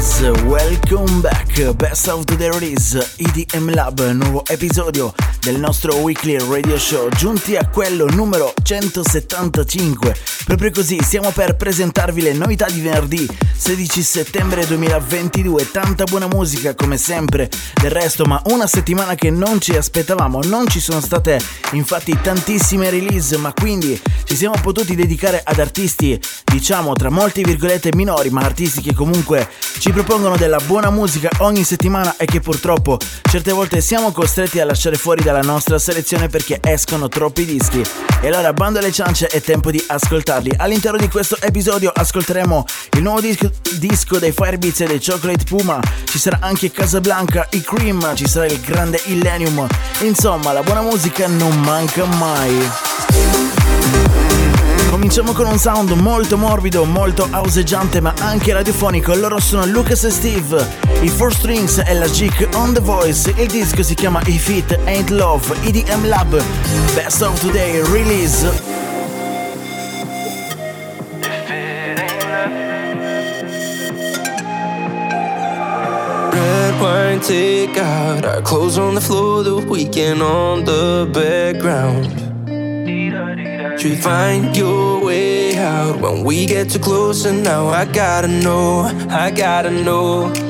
guys, uh, welcome back. Best of the Release, EDM Lab, nuovo episodio del nostro weekly radio show, giunti a quello numero 175. Proprio così, stiamo per presentarvi le novità di venerdì 16 settembre 2022. Tanta buona musica come sempre, del resto, ma una settimana che non ci aspettavamo. Non ci sono state infatti tantissime release, ma quindi ci siamo potuti dedicare ad artisti, diciamo tra molte virgolette minori, ma artisti che comunque ci propongono della buona musica ogni settimana e che purtroppo certe volte siamo costretti a lasciare fuori dalla nostra selezione perché escono troppi dischi. E allora bando alle ciance, è tempo di ascoltarli. All'interno di questo episodio ascolteremo il nuovo disco, disco dei Firebeats e dei Chocolate Puma, ci sarà anche Casablanca, i Cream, ci sarà il grande Illenium. Insomma, la buona musica non manca mai. Cominciamo con un sound molto morbido, molto houseggiante ma anche radiofonico. Loro sono Lucas e Steve, i Four Strings e la Geek on the Voice. Il disco si chiama If It Ain't Love, EDM Lab, Best of Today Release. Wine take out our clothes on the floor, the weekend on the background. You find your way out when we get too close, and now I gotta know, I gotta know.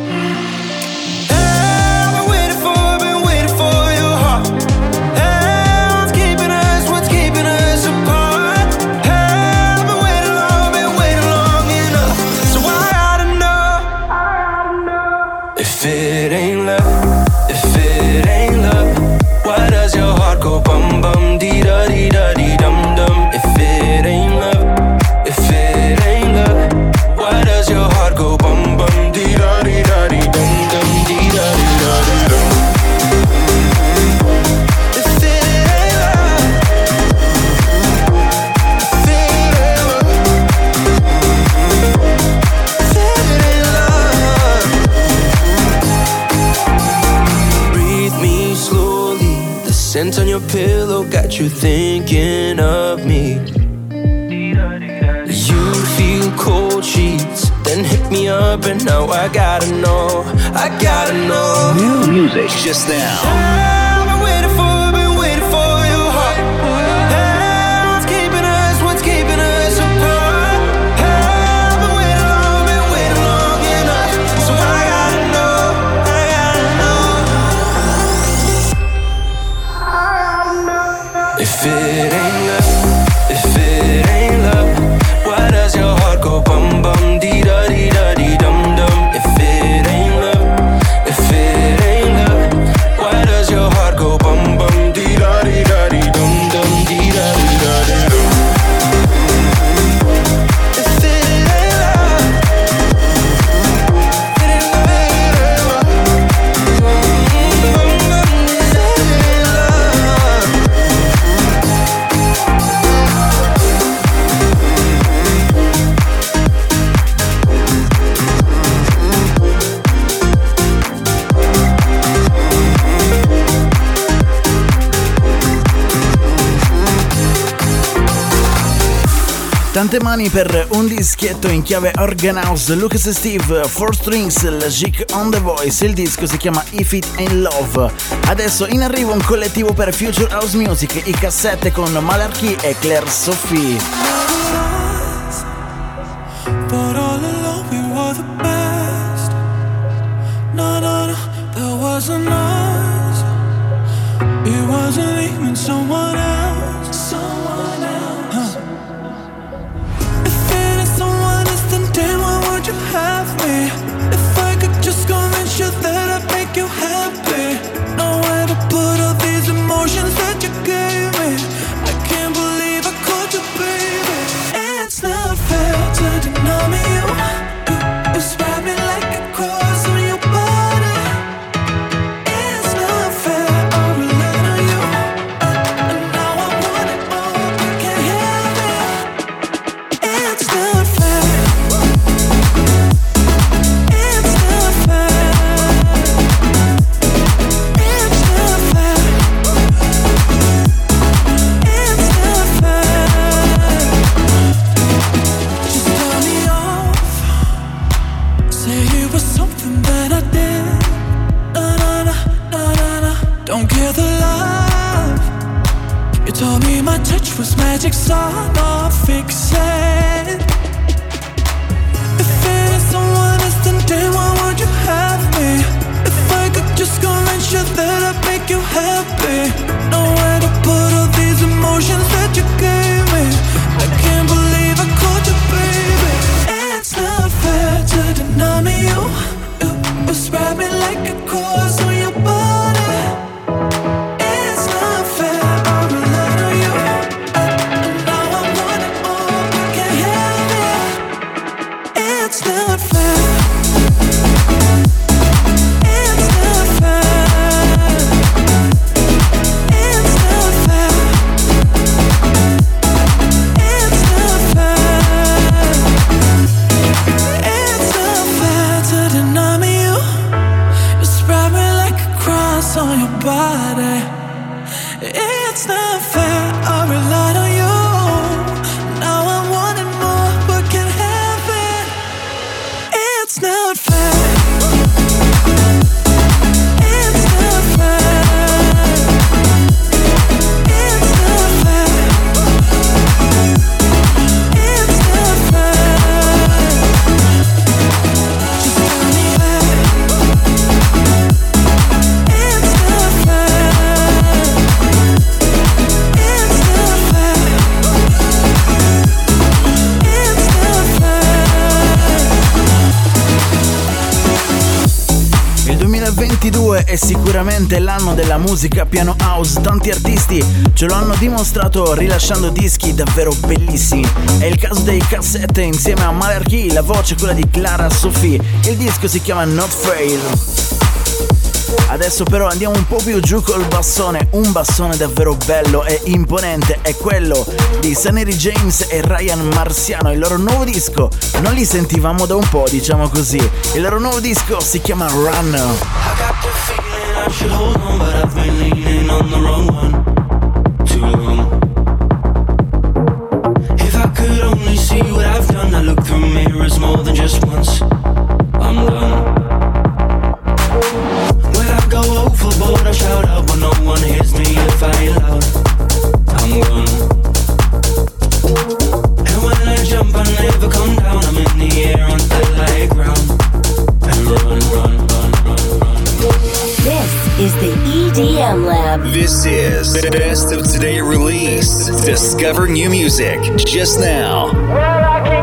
Got you thinking of me. You feel cold sheets, then hit me up, and now I gotta know. I gotta know. New music. Just now. Tante mani per un dischietto in chiave Organ House, Lucas e Steve, 4 Strings, Geek on the Voice, il disco si chiama If It Ain't Love. Adesso in arrivo un collettivo per Future House Music, i cassette con Malarkey e Claire Sophie. dat ik not fixen. If it is someone else, then day why would you have me? If I could just convince you that I make you happy. 2022 è sicuramente l'anno della musica piano house, tanti artisti ce lo hanno dimostrato rilasciando dischi davvero bellissimi. È il caso dei cassette insieme a Malarchy, la voce è quella di Clara Sophie, il disco si chiama Not Fail. Adesso però andiamo un po' più giù col bassone, un bassone davvero bello e imponente è quello di Saneri James e Ryan Marziano, il loro nuovo disco. Non li sentivamo da un po', diciamo così. Il loro nuovo disco si chiama Run. I got the feeling I should hold on, but I've been Jam Lab. This is the best of today release. Discover new music just now. Well,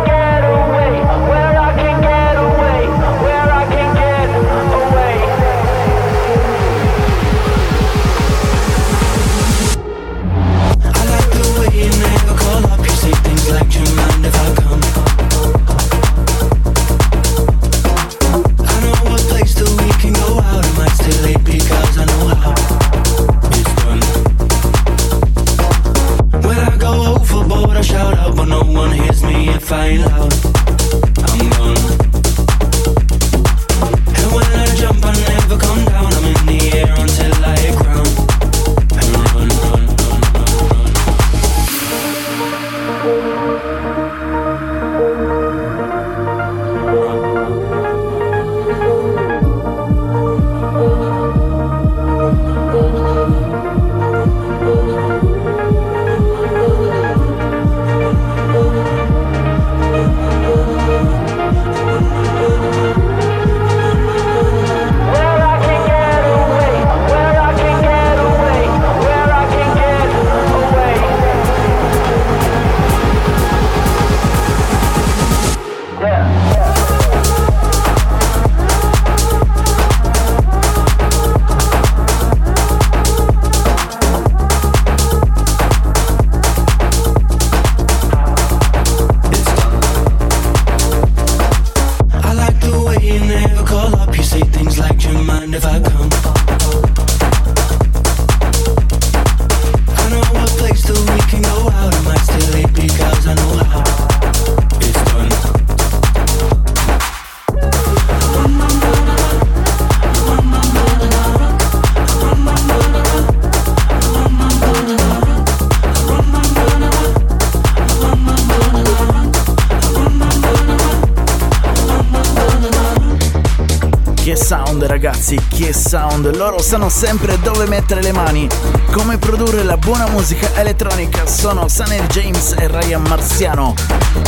sound! Loro sanno sempre dove mettere le mani, come produrre la buona musica elettronica. Sono Sunny James e Ryan Marziano.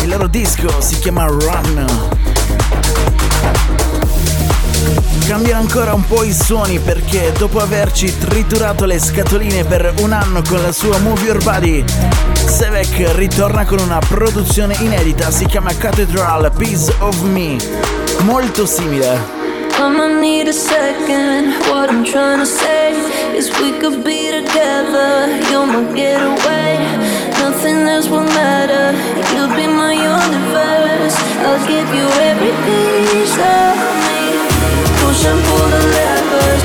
Il loro disco si chiama Run. Cambiano ancora un po' i suoni perché dopo averci triturato le scatoline per un anno con la sua Move Your Body, Sevek ritorna con una produzione inedita, si chiama Cathedral Piece of Me, molto simile. I'ma need a second. What I'm trying to say is we could be together. You're my getaway. Nothing else will matter. You'll be my universe. I'll give you every piece of me. Push and pull the levers.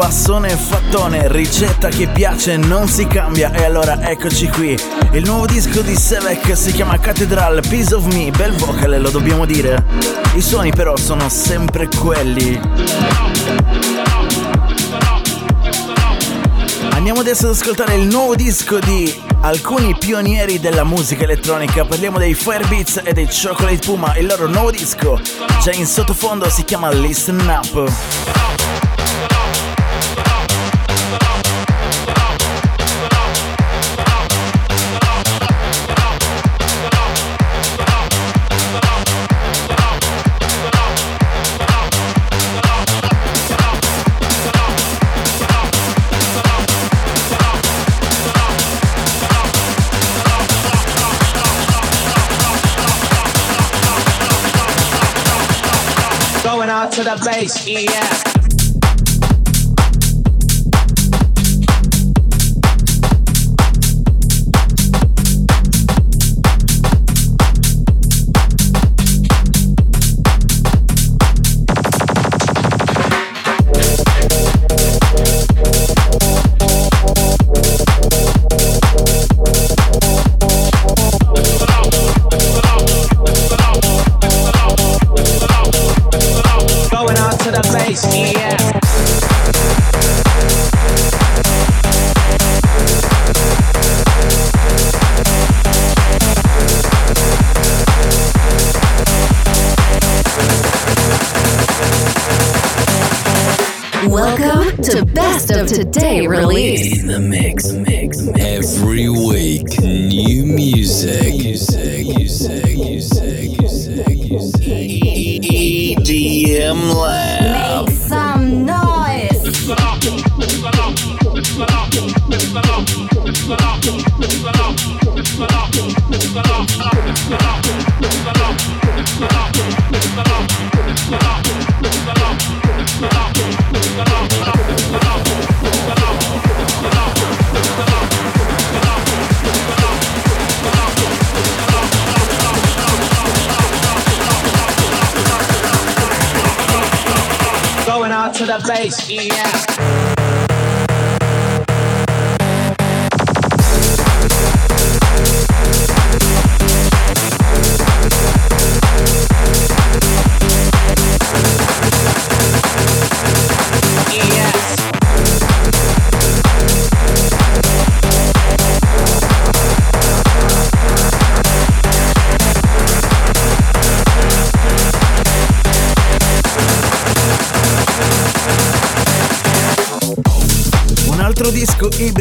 Bassone e fattone, ricetta che piace, non si cambia. E allora eccoci qui. Il nuovo disco di Sevek si chiama Cathedral Piece of Me, bel vocale, lo dobbiamo dire. I suoni però sono sempre quelli. Andiamo adesso ad ascoltare il nuovo disco di alcuni pionieri della musica elettronica. Parliamo dei Firebeats e dei Chocolate Puma. Il loro nuovo disco, già in sottofondo, si chiama Listen Up. Yeah. Of Today release. In the mix,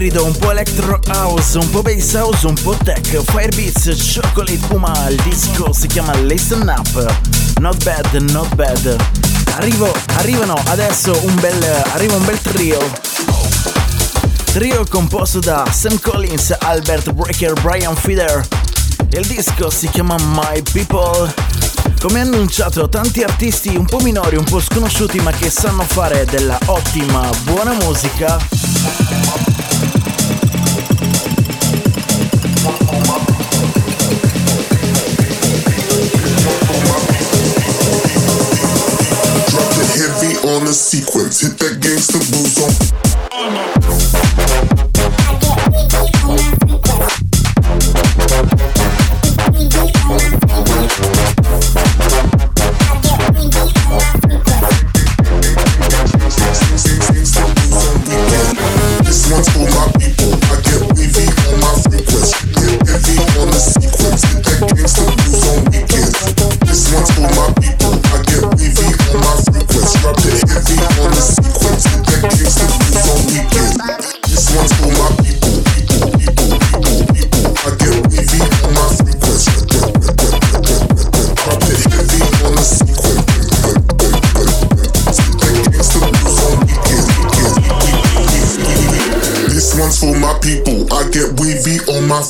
ibrido, un po' electro house, un po' bass house, un po' tech, Firebeats, Chocolate Puma, il disco si chiama Listen Up, not bad, not bad. Arrivo, arrivano adesso un bel, arriva un bel trio. Trio composto da Sam Collins, Albert Breaker, Brian Feeder. Il disco si chiama My People. Come annunciato, tanti artisti un po' minori, un po' sconosciuti, ma che sanno fare della ottima, buona musica. Sequence, hit that gangsta boots on.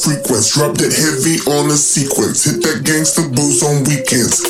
Frequency. Drop that heavy on the sequence. Hit that gangster boost on weekends.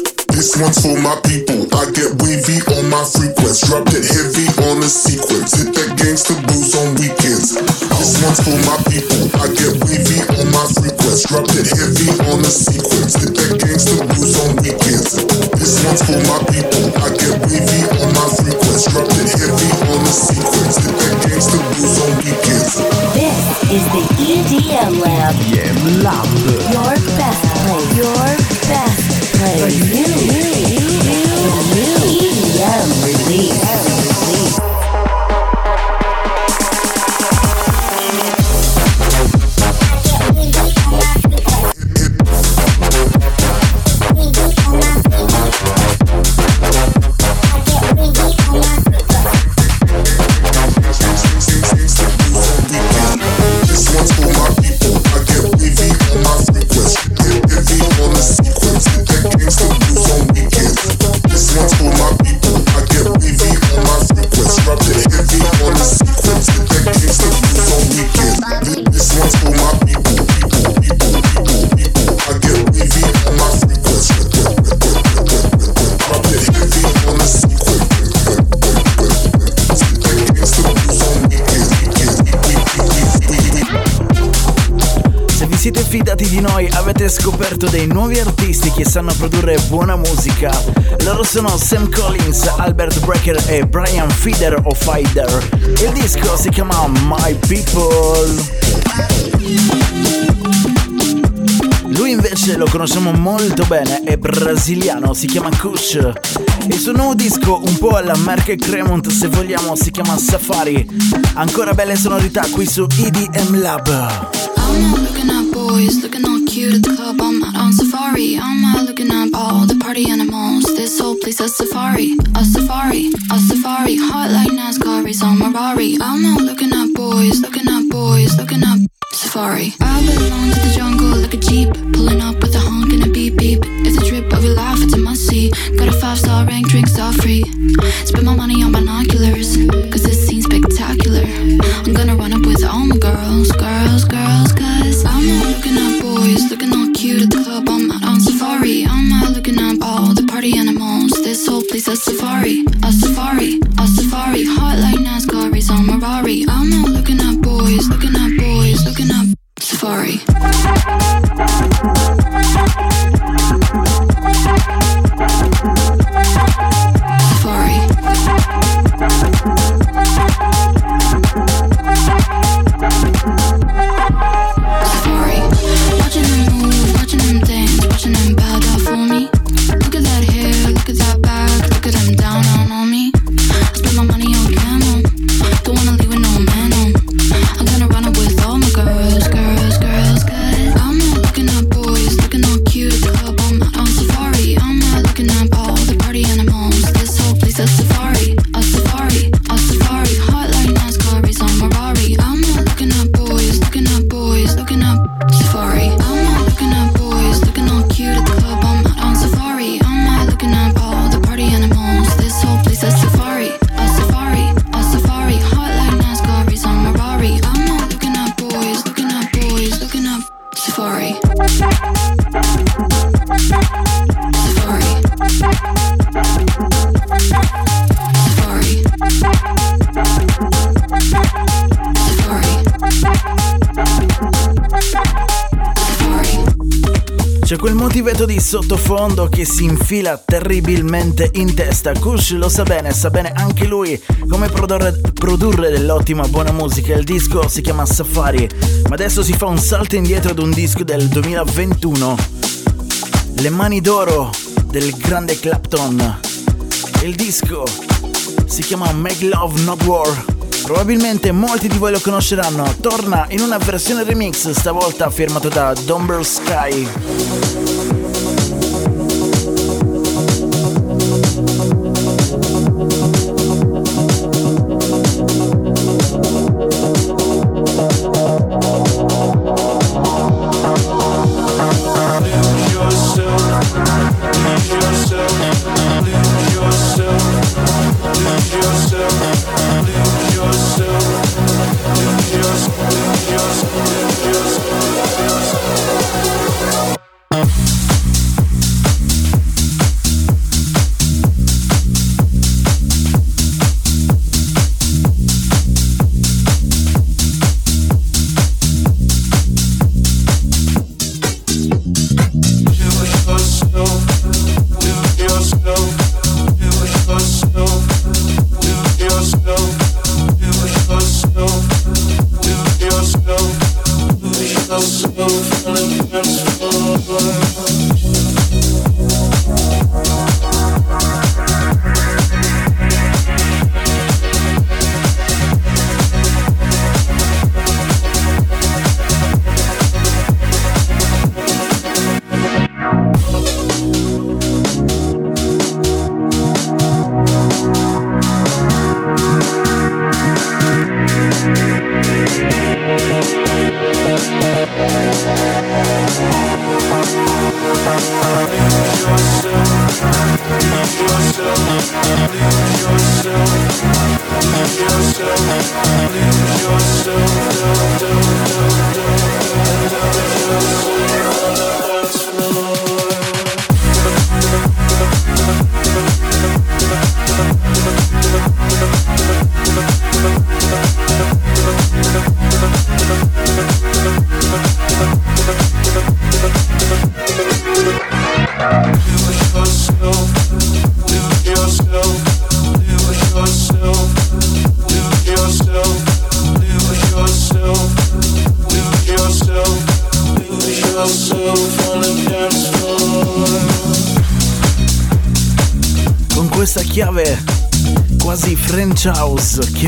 Che sanno produrre buona musica. Loro sono Sam Collins, Albert Brecker e Brian Feeder o Fider. Il disco si chiama My People. Lui invece lo conosciamo molto bene, è brasiliano, si chiama Kush. Il suo nuovo disco, un po' alla Merkel Cremont se vogliamo, si chiama Safari. Ancora belle sonorità qui su EDM Lab. Boys, looking all cute at the club. I'm out on safari. I'm out looking at all the party animals. This whole place a safari, a safari, a safari. Hot like NASCAR, race on Ferrari. I'm out looking at boys, looking at boys, looking at safari. I belong to the jungle like a jeep, pulling up with a five rank, drinks all free. Spend my money on binoculars, cause this scene's spectacular. I'm gonna run up with all my girls, girls, girls, cause I'm not looking at boys, looking all cute at the club. I'm out on safari. I'm not looking at all the party animals. This whole place a safari, a safari, a safari. Hot like NASCAR, race on Ferrari. I'm not sottofondo che si infila terribilmente in testa. Kush lo sa bene, sa bene anche lui come produrre, produrre dell'ottima buona musica. Il disco si chiama Safari, ma adesso si fa un salto indietro ad un disco del 2021. Le mani d'oro del grande Clapton. Il disco si chiama Make Love Not War. Probabilmente molti di voi lo conosceranno, torna in una versione remix, stavolta firmato da Domber Sky.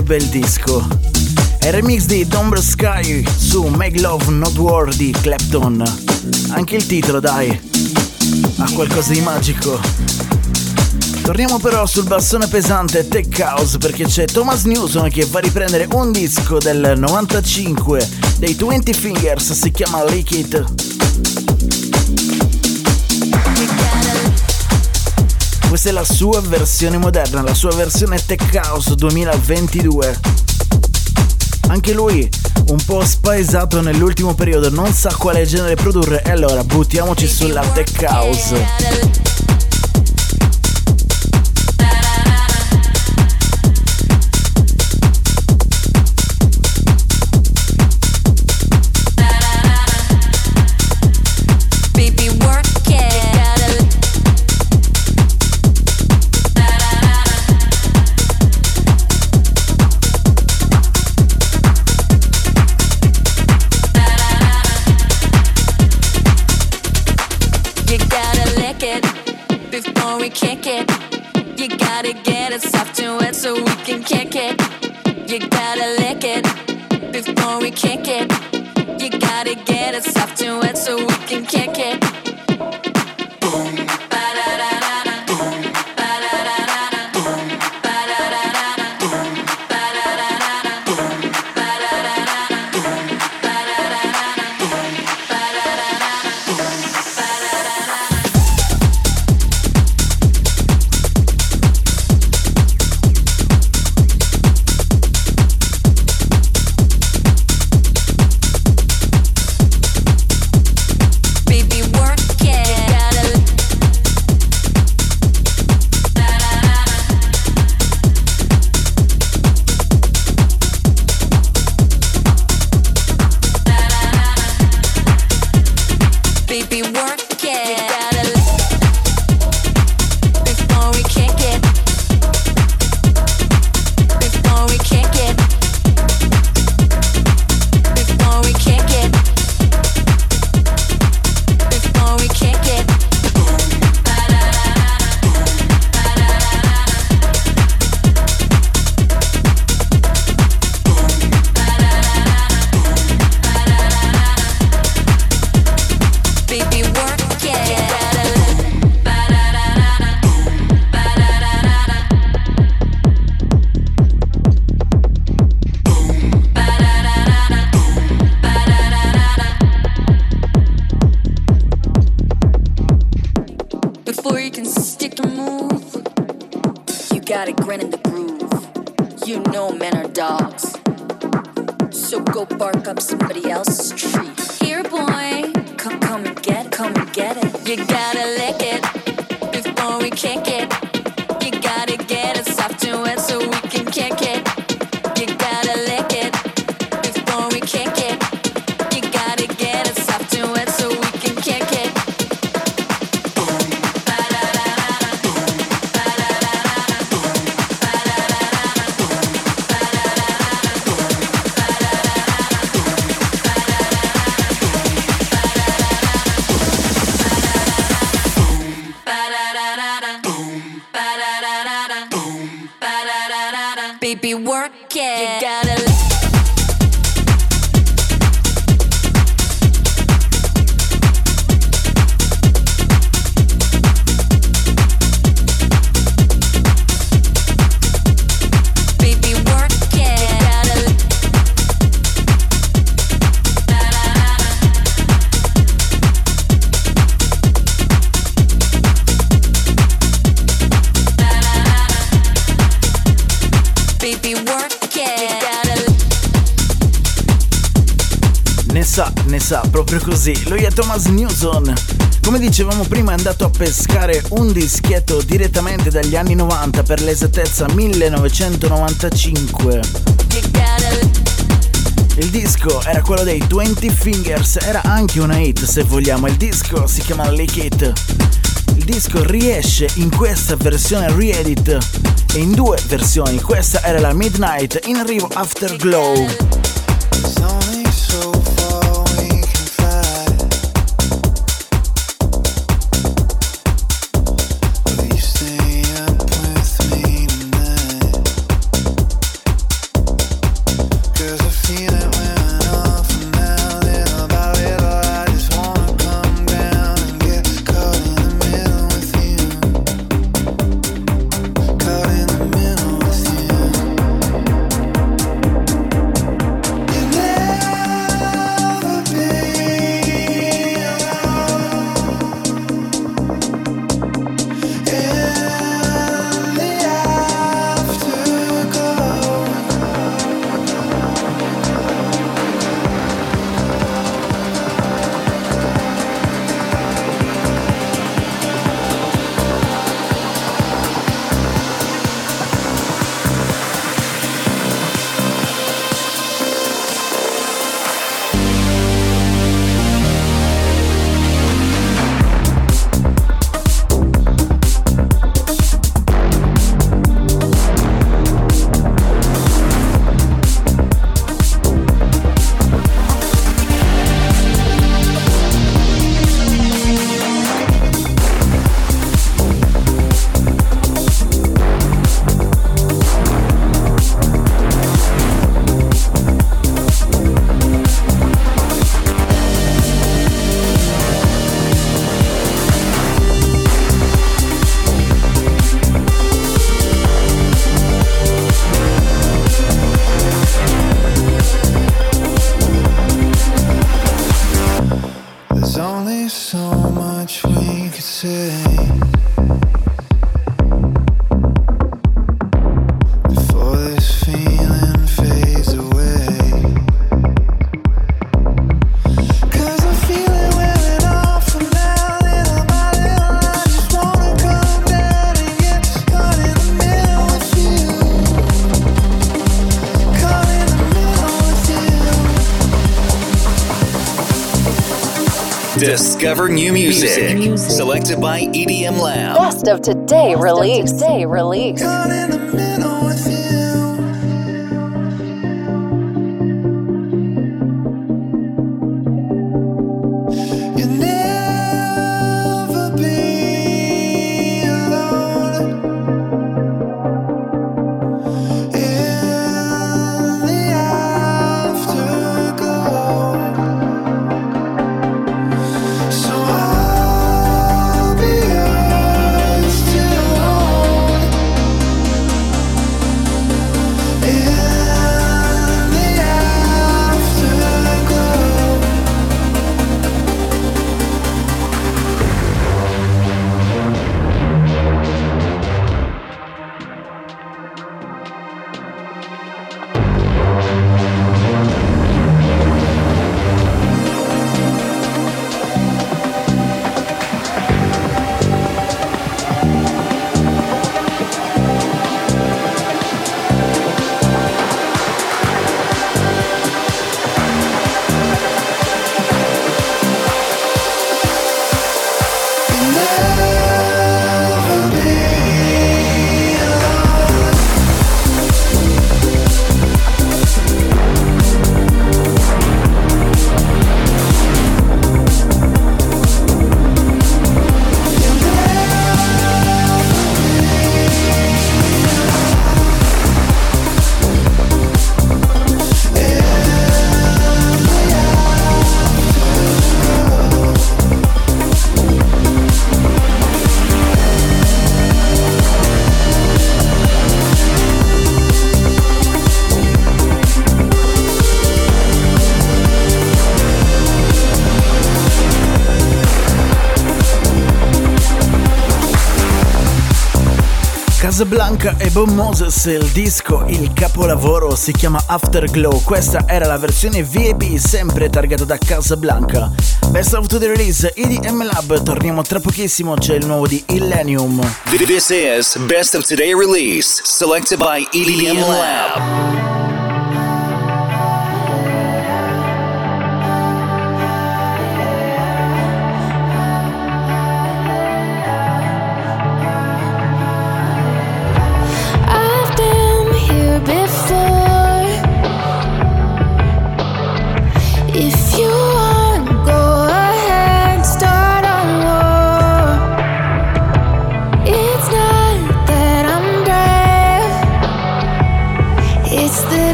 Che bel disco. È il remix di Domber Sky su Make Love Not War di Clapton. Anche il titolo, dai, ha qualcosa di magico. Torniamo però sul bassone pesante Tech House perché c'è Thomas Newson che va a riprendere un disco del 95 dei 20 Fingers, si chiama Liquid. Questa è la sua versione moderna, la sua versione Tech House 2022. Anche lui un po' spaesato nell'ultimo periodo, non sa quale genere produrre e allora buttiamoci sulla Tech House. Got a grin in the groove. You know men are dogs. So go bark up somebody else's tree. Here, boy, come, come and get, come and get it. You gotta così. Lui è Thomas Newson. Come dicevamo prima è andato a pescare un dischetto direttamente dagli anni 90 per l'esattezza 1995. Il disco era quello dei 20 Fingers, era anche una hit se vogliamo, il disco si chiama Lick It. Il disco riesce in questa versione re-edit e in due versioni, questa era la Midnight, in arrivo Afterglow. Discover new music. Selected by EDM Lab. Best of today release. Today release. Casablanca e Bob Moses, il disco, il capolavoro si chiama Afterglow, questa era la versione VIP sempre targata da Casablanca. Best of the release, EDM Lab, torniamo tra pochissimo, c'è il nuovo di Illenium. This is Best of Today release, selected by EDM Lab.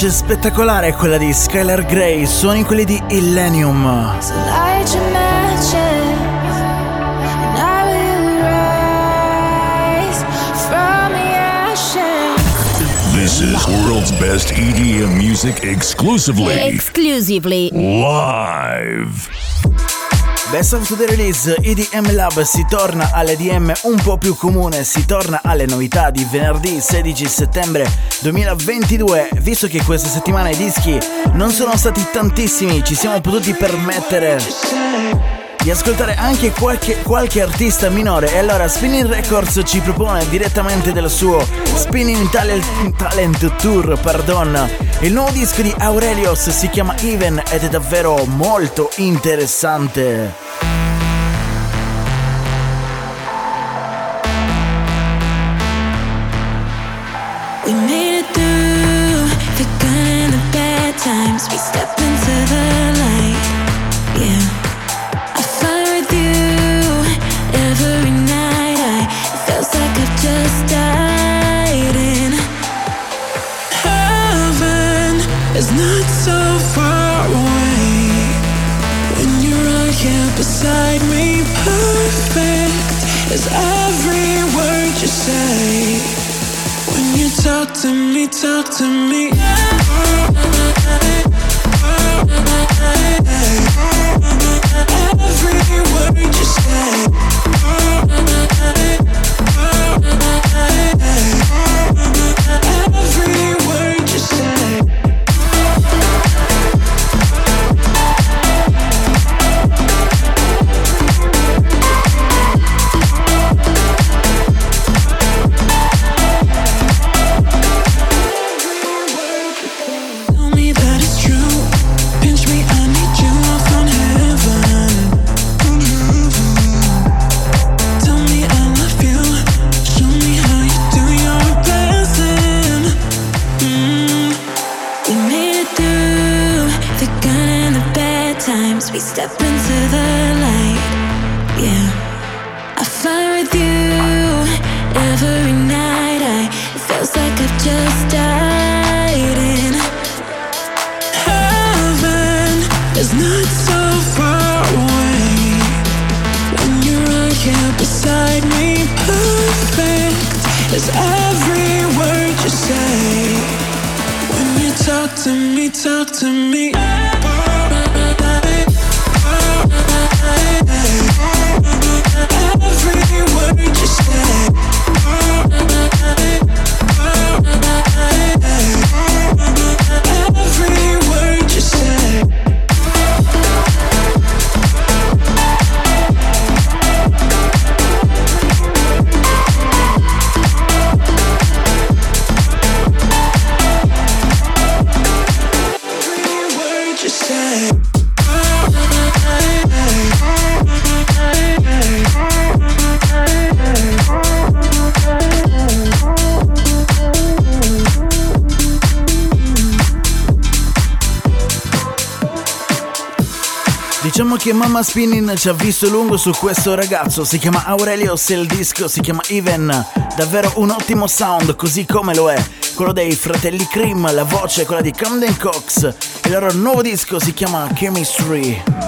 Voce spettacolare è quella di Skylar Grey, suoni quelli di Illenium. This is world's best EDM music exclusively. Exclusively. Live. Best of the Release EDM Lab si torna all'EDM un po' più comune, si torna alle novità di venerdì 16 settembre 2022. Visto che questa settimana i dischi non sono stati tantissimi, ci siamo potuti permettere di ascoltare anche qualche, qualche artista minore e allora Spinning Records ci propone direttamente del suo Spinning Talent, Talent Tour, pardon. Il nuovo disco di Aurelios si chiama Even ed è davvero molto interessante. times we step into the light. Is every word you say when you talk to me. Talk to me. Every word you Tell every word you say when you talk to me. Talk to me. Just let Diciamo che Mamma Spinning ci ha visto lungo su questo ragazzo, si chiama Aurelios e il disco si chiama Even, davvero un ottimo sound così come lo è, quello dei fratelli Cream, la voce è quella di Camden Cox, il loro nuovo disco si chiama Chemistry.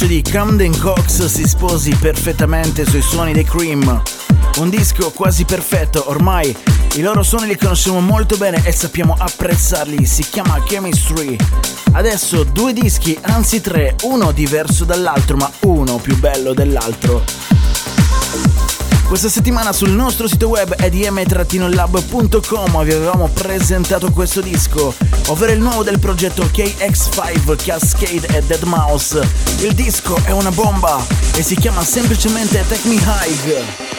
Voce di Camden Cox si sposi perfettamente sui suoni dei Cream. Un disco quasi perfetto, ormai i loro suoni li conosciamo molto bene e sappiamo apprezzarli, si chiama Chemistry. Adesso due dischi, anzi tre, uno diverso dall'altro, ma uno più bello dell'altro. Questa settimana sul nostro sito web edm-lab.com vi avevamo presentato questo disco, ovvero il nuovo del progetto KX5 Cascade e Dead Mouse. Il disco è una bomba e si chiama semplicemente Take Me High.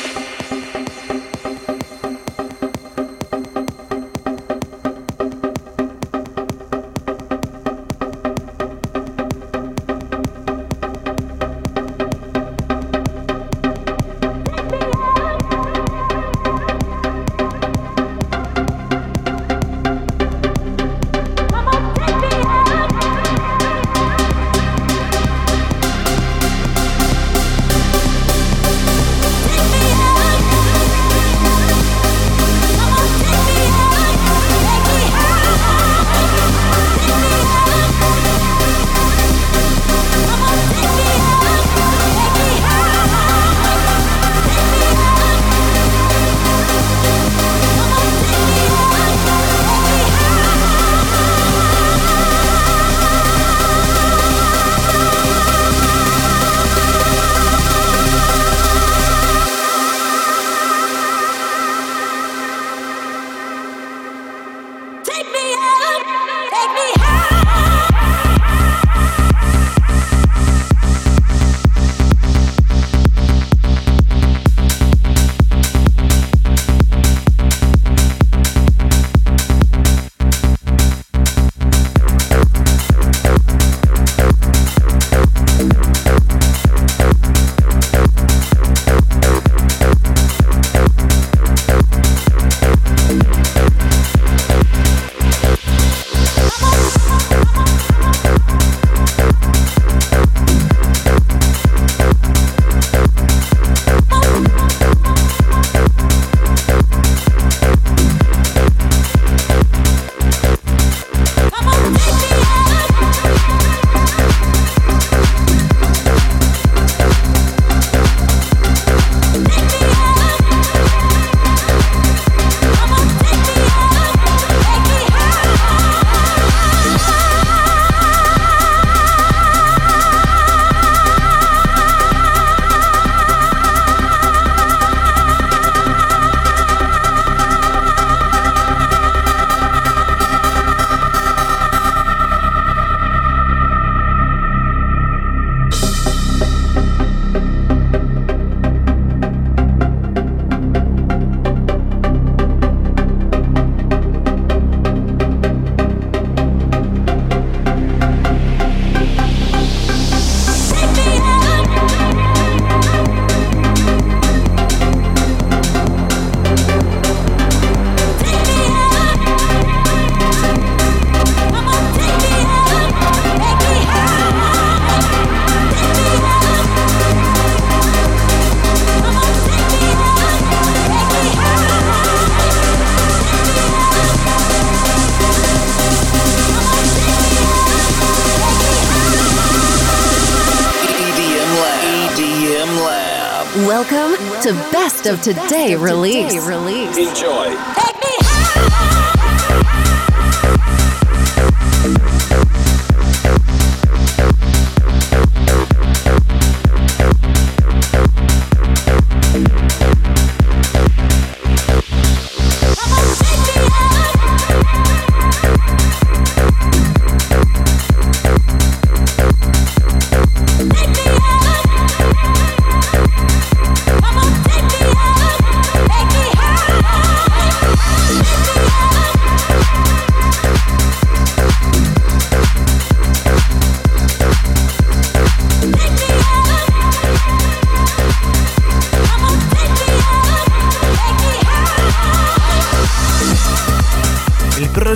Of Today release.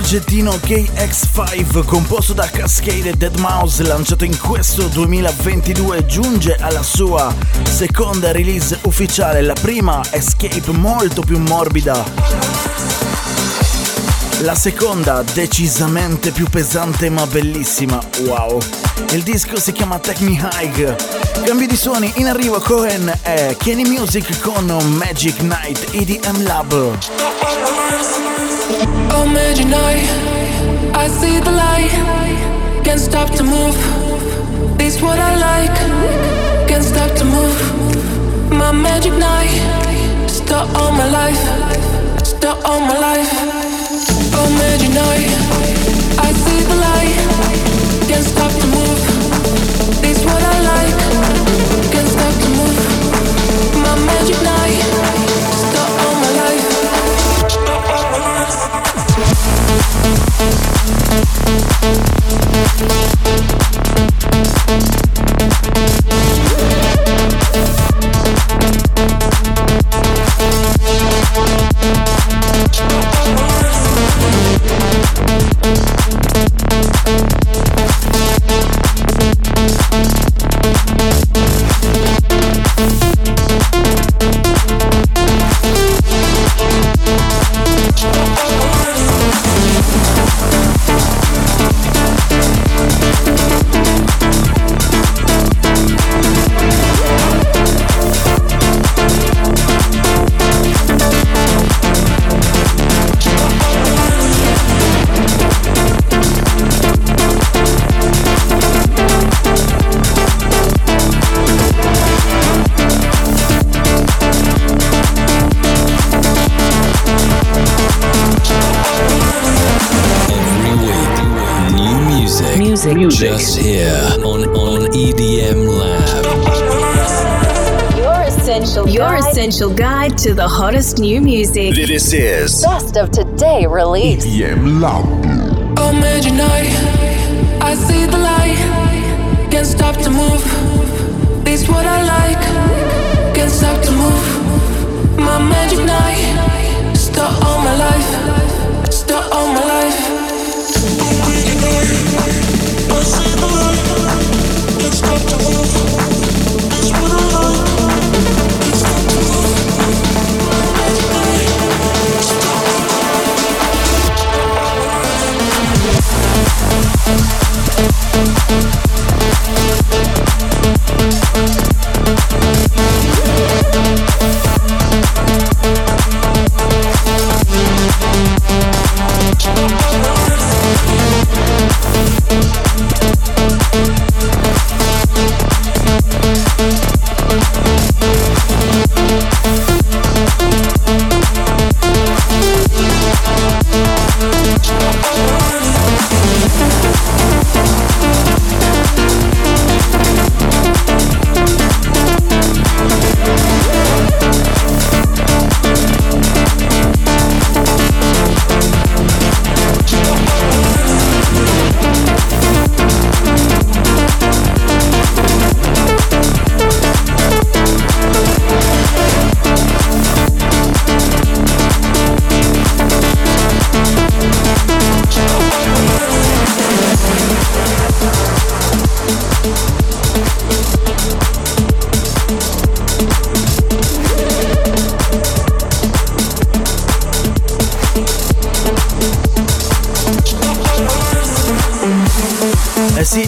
Progettino KX5 composto da Cascade e Dead Mouse lanciato in questo 2022 giunge alla sua seconda release ufficiale, la prima Escape molto più morbida La seconda decisamente più pesante ma bellissima, wow. Il disco si chiama Take Me High. Cambio di suoni, in arrivo Cohen e Kenny Music con Magic Night EDM Lab. I see the light. Can't stop to move. It's what I like. Can't stop to move. My magic night, start all my life. Start all my life. Oh, I see the light. Can't stop to move. It's what I like. Can't stop to move. My magic night, Thank you. Music. Music. Just here on, on EDM Lab. Your essential Your essential guide to the hottest new music. This is Best of today release. EDM Lab. Oh, magic night, I see the light. Can't stop to move. It's what I like. Can't stop to move. My magic night, start all my life. Start all my life.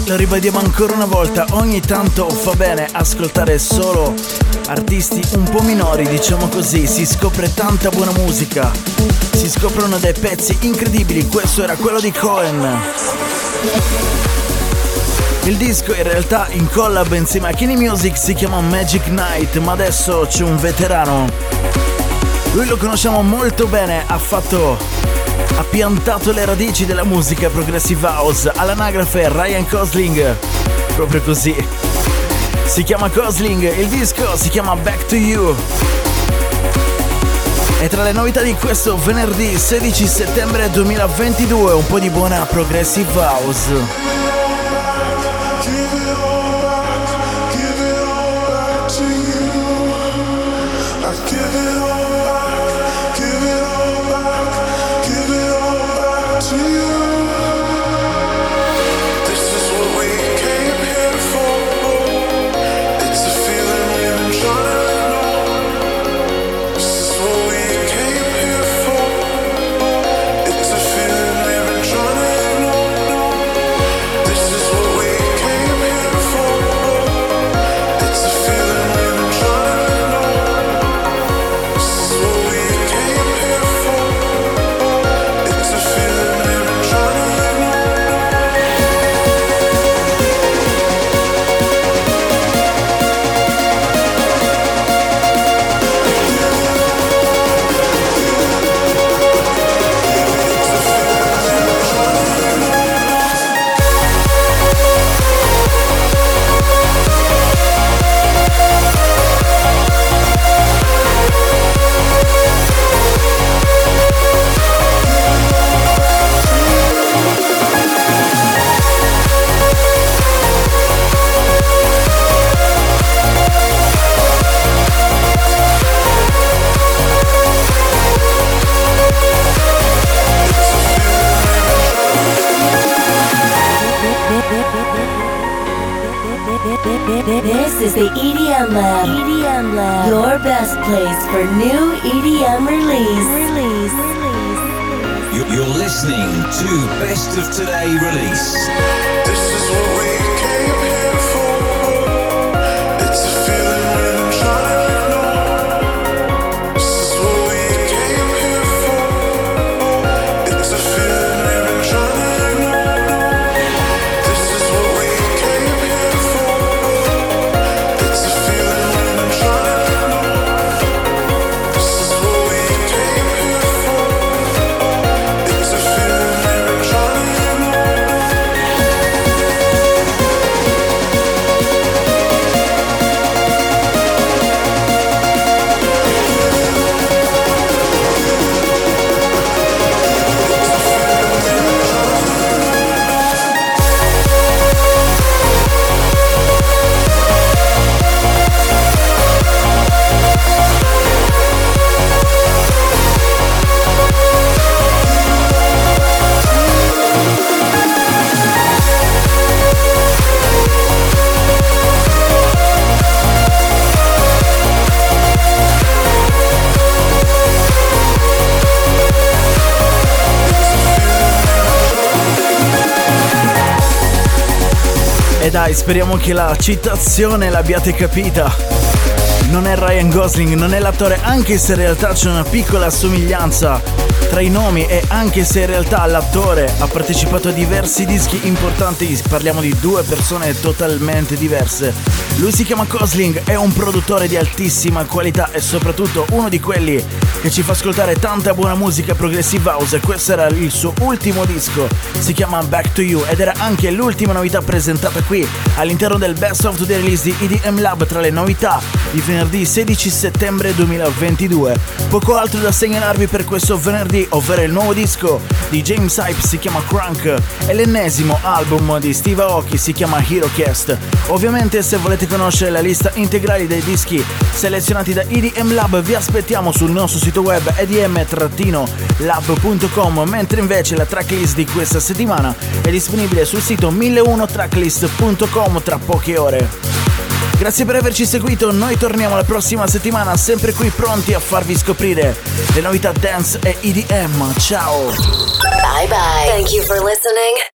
Lo ribadiamo ancora una volta, ogni tanto fa bene ascoltare solo artisti un po' minori, diciamo così, si scopre tanta buona musica, si scoprono dei pezzi incredibili, questo era quello di Cohen. Il disco in realtà in collab insieme a Kenny Music si chiama Magic Night, ma adesso c'è un veterano. Lui lo conosciamo molto bene, ha fatto ha piantato le radici della musica progressive house all'anagrafe Ryan Gosling. Proprio così. Si chiama Gosling, il disco si chiama Back to You. E tra le novità di questo venerdì 16 settembre 2022 un po' di buona progressive house. Speriamo che la citazione l'abbiate capita. Non è Ryan Gosling, non è l'attore, anche se in realtà c'è una piccola somiglianza tra i nomi e anche se in realtà l'attore ha partecipato a diversi dischi importanti, parliamo di due persone totalmente diverse. Lui si chiama Gosling, è un produttore di altissima qualità e soprattutto uno di quelli che ci fa ascoltare tanta buona musica progressive house questo era il suo ultimo disco, si chiama Back to You ed era anche l'ultima novità presentata qui all'interno del Best of the Release di EDM Lab tra le novità di venerdì 16 settembre 2022. Poco altro da segnalarvi per questo venerdì, ovvero il nuovo disco di James Hype si chiama Crunk e l'ennesimo album di Steve Aoki si chiama HeroCast. Ovviamente se volete conoscere la lista integrale dei dischi selezionati da EDM Lab vi aspettiamo sul nostro sito web edm-lab.com mentre invece la tracklist di questa settimana è disponibile sul sito 1001tracklist.com tra poche ore. Grazie per averci seguito, noi torniamo la prossima settimana sempre qui pronti a farvi scoprire le novità dance e EDM. Ciao! Bye bye. Thank you for listening.